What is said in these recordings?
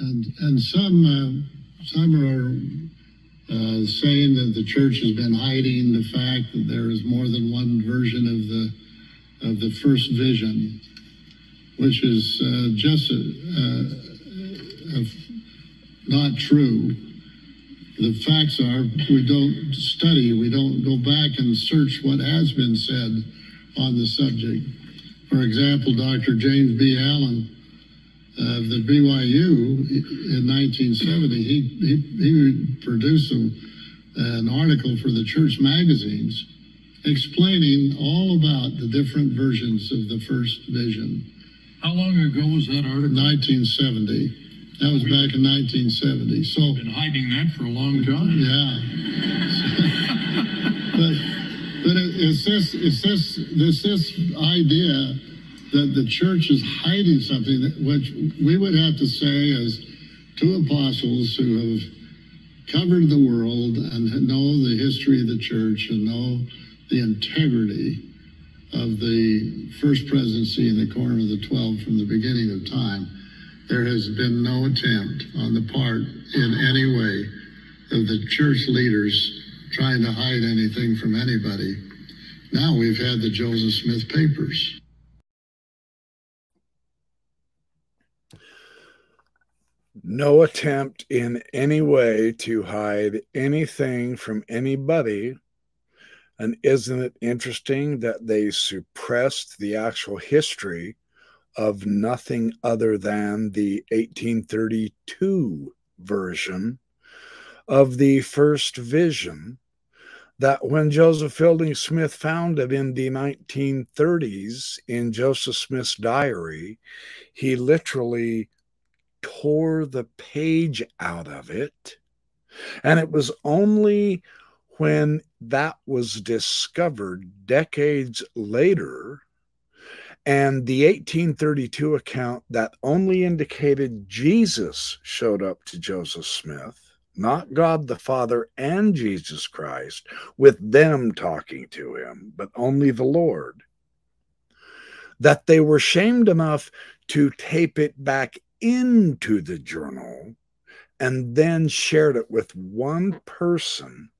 and and some uh, some are uh, saying that the church has been hiding the fact that there is more than one version of the of the first vision, which is uh, just uh, not true. The facts are we don't study, we don't go back and search what has been said on the subject. For example, Dr. James B. Allen of the BYU in 1970, he, he, he produced a, an article for the church magazines explaining all about the different versions of the first vision. How long ago was that article? 1970. That was back in 1970. So been hiding that for a long time. Yeah. but but it, it's this it's this this this idea that the church is hiding something, which we would have to say as two apostles who have covered the world and know the history of the church and know the integrity of the first presidency in the quorum of the 12 from the beginning of time. There has been no attempt on the part in any way of the church leaders trying to hide anything from anybody. Now we've had the Joseph Smith papers. No attempt in any way to hide anything from anybody. And isn't it interesting that they suppressed the actual history of nothing other than the 1832 version of the first vision? That when Joseph Fielding Smith found it in the 1930s in Joseph Smith's diary, he literally tore the page out of it. And it was only when that was discovered decades later and the 1832 account that only indicated Jesus showed up to Joseph Smith, not God the Father and Jesus Christ, with them talking to him, but only the Lord. That they were shamed enough to tape it back into the journal and then shared it with one person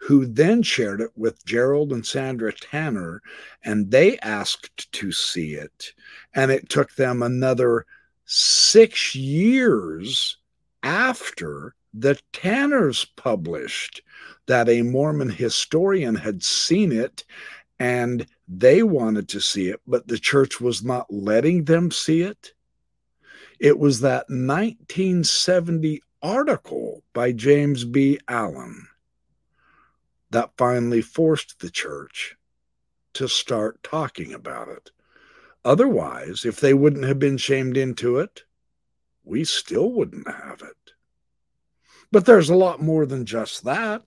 who then shared it with Gerald and Sandra Tanner, and they asked to see it. And it took them another six years after the Tanners published that a Mormon historian had seen it and they wanted to see it, but the church was not letting them see it. It was that 1970 article by James B. Allen that finally forced the church to start talking about it. Otherwise, if they wouldn't have been shamed into it, we still wouldn't have it. But there's a lot more than just that.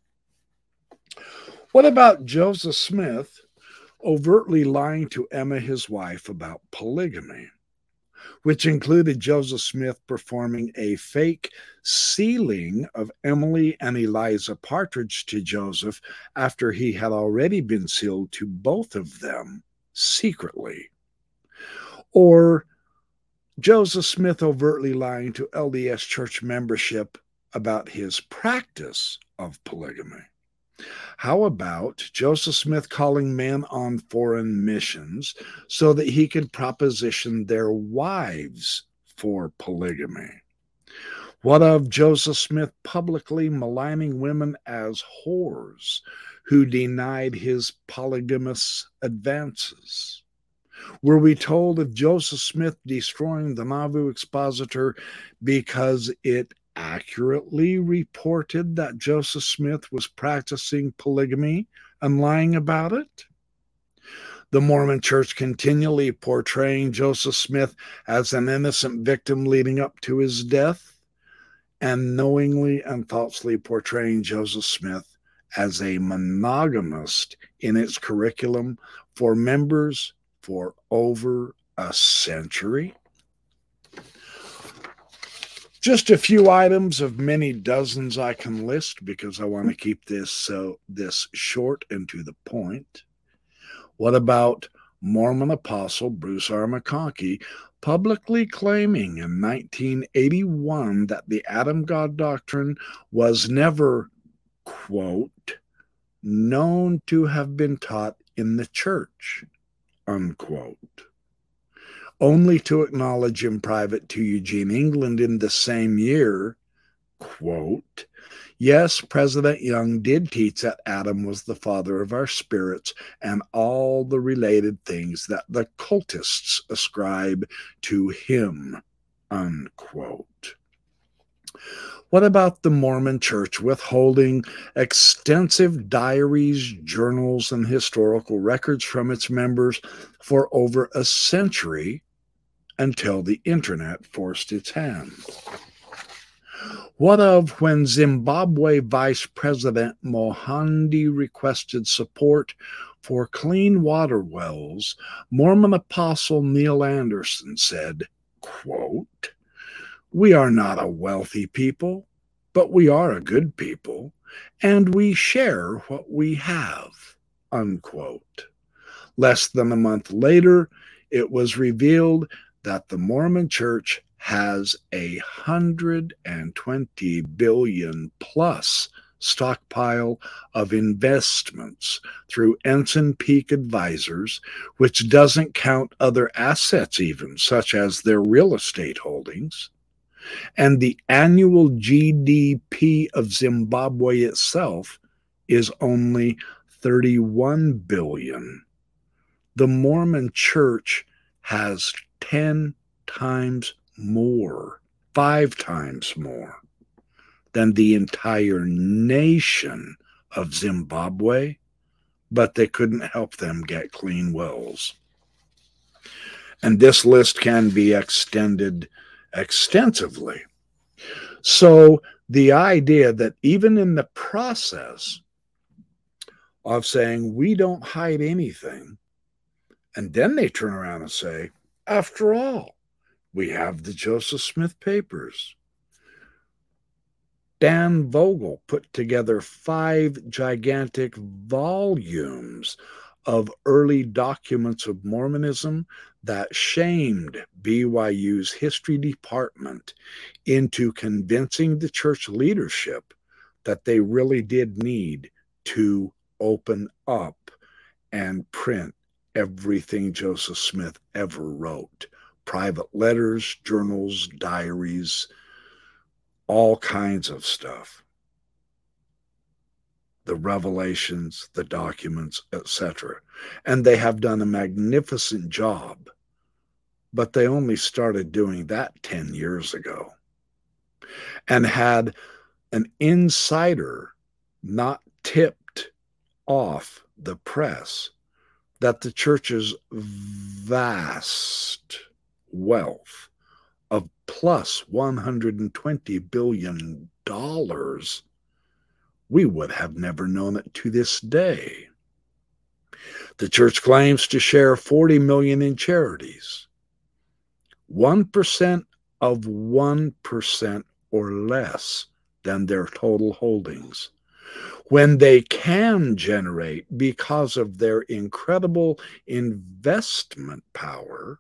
What about Joseph Smith overtly lying to Emma, his wife, about polygamy? Which included Joseph Smith performing a fake sealing of Emily and Eliza Partridge to Joseph after he had already been sealed to both of them secretly. Or Joseph Smith overtly lying to LDS church membership about his practice of polygamy. How about Joseph Smith calling men on foreign missions so that he could proposition their wives for polygamy? What of Joseph Smith publicly maligning women as whores who denied his polygamous advances? Were we told of Joseph Smith destroying the Nauvoo Expositor because it accurately reported that Joseph Smith was practicing polygamy and lying about it? The Mormon church continually portraying Joseph Smith as an innocent victim leading up to his death, and knowingly and falsely portraying Joseph Smith as a monogamist in its curriculum for members for over a century. Just a few items of many dozens I can list because I want to keep this so this short and to the point. What about Mormon apostle Bruce R. McConkie publicly claiming in 1981 that the Adam God doctrine was never, quote, known to have been taught in the church, unquote. Only to acknowledge in private to Eugene England in the same year, quote, Yes, President Young did teach that Adam was the father of our spirits and all the related things that the cultists ascribe to him. Unquote. What about the Mormon Church withholding extensive diaries, journals, and historical records from its members for over a century until the internet forced its hand? What of when Zimbabwe Vice President Mohadi requested support for clean water wells? Mormon Apostle Neil Andersen said, quote, We are not a wealthy people, but we are a good people, and we share what we have. Unquote. Less than a month later, it was revealed that the Mormon Church has a hundred and twenty billion plus stockpile of investments through Ensign Peak Advisors, which doesn't count other assets, even such as their real estate holdings. And the annual GDP of Zimbabwe itself is only 31 billion. The Mormon church has 10 times more, five times more than the entire nation of Zimbabwe, but they couldn't help them get clean wells. And this list can be extended extensively. So, the idea that even in the process of saying we don't hide anything, and then they turn around and say, after all, we have the Joseph Smith papers. Dan Vogel put together five gigantic volumes of early documents of Mormonism that shamed BYU's history department into convincing the church leadership that they really did need to open up and print everything Joseph Smith ever wrote private letters, journals, diaries, all kinds of stuff. The revelations, the documents, etc. And they have done a magnificent job, but they only started doing that 10 years ago and had an insider not tipped off the press that the church's vast wealth of plus $120 billion, we would have never known it to this day. The church claims to share 40 million in charities. 1% of 1% or less than their total holdings. When they can generate, because of their incredible investment power,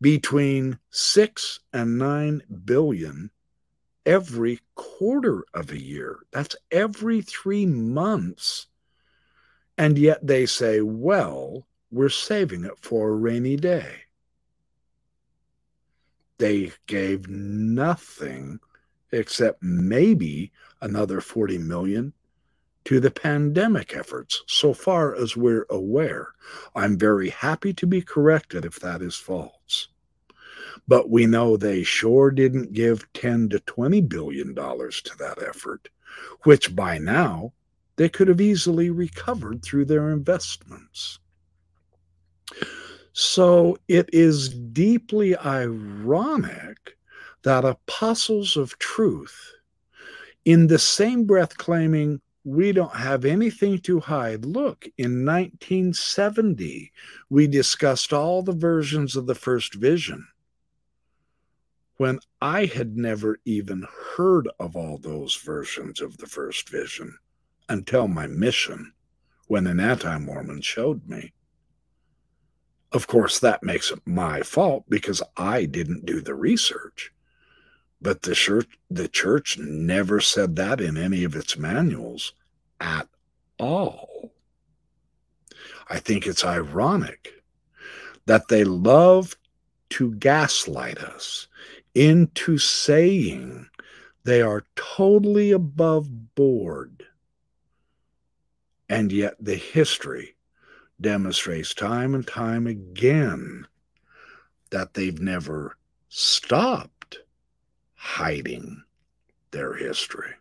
between 6 and 9 billion every quarter of a year. That's every 3 months. And yet they say, well, we're saving it for a rainy day. They gave nothing except maybe another 40 million to the pandemic efforts, so far as we're aware. I'm very happy to be corrected if that is false. But we know they sure didn't give 10 to 20 billion dollars to that effort, which by now they could have easily recovered through their investments. So it is deeply ironic that apostles of truth, in the same breath claiming we don't have anything to hide. Look, in 1970, we discussed all the versions of the first vision when I had never even heard of all those versions of the first vision until my mission when an anti Mormon showed me. Of course, that makes it my fault because I didn't do the research. But the church, the church never said that in any of its manuals at all. I think it's ironic that they love to gaslight us into saying they are totally above board. And yet the history demonstrates time and time again that they've never stopped hiding their history.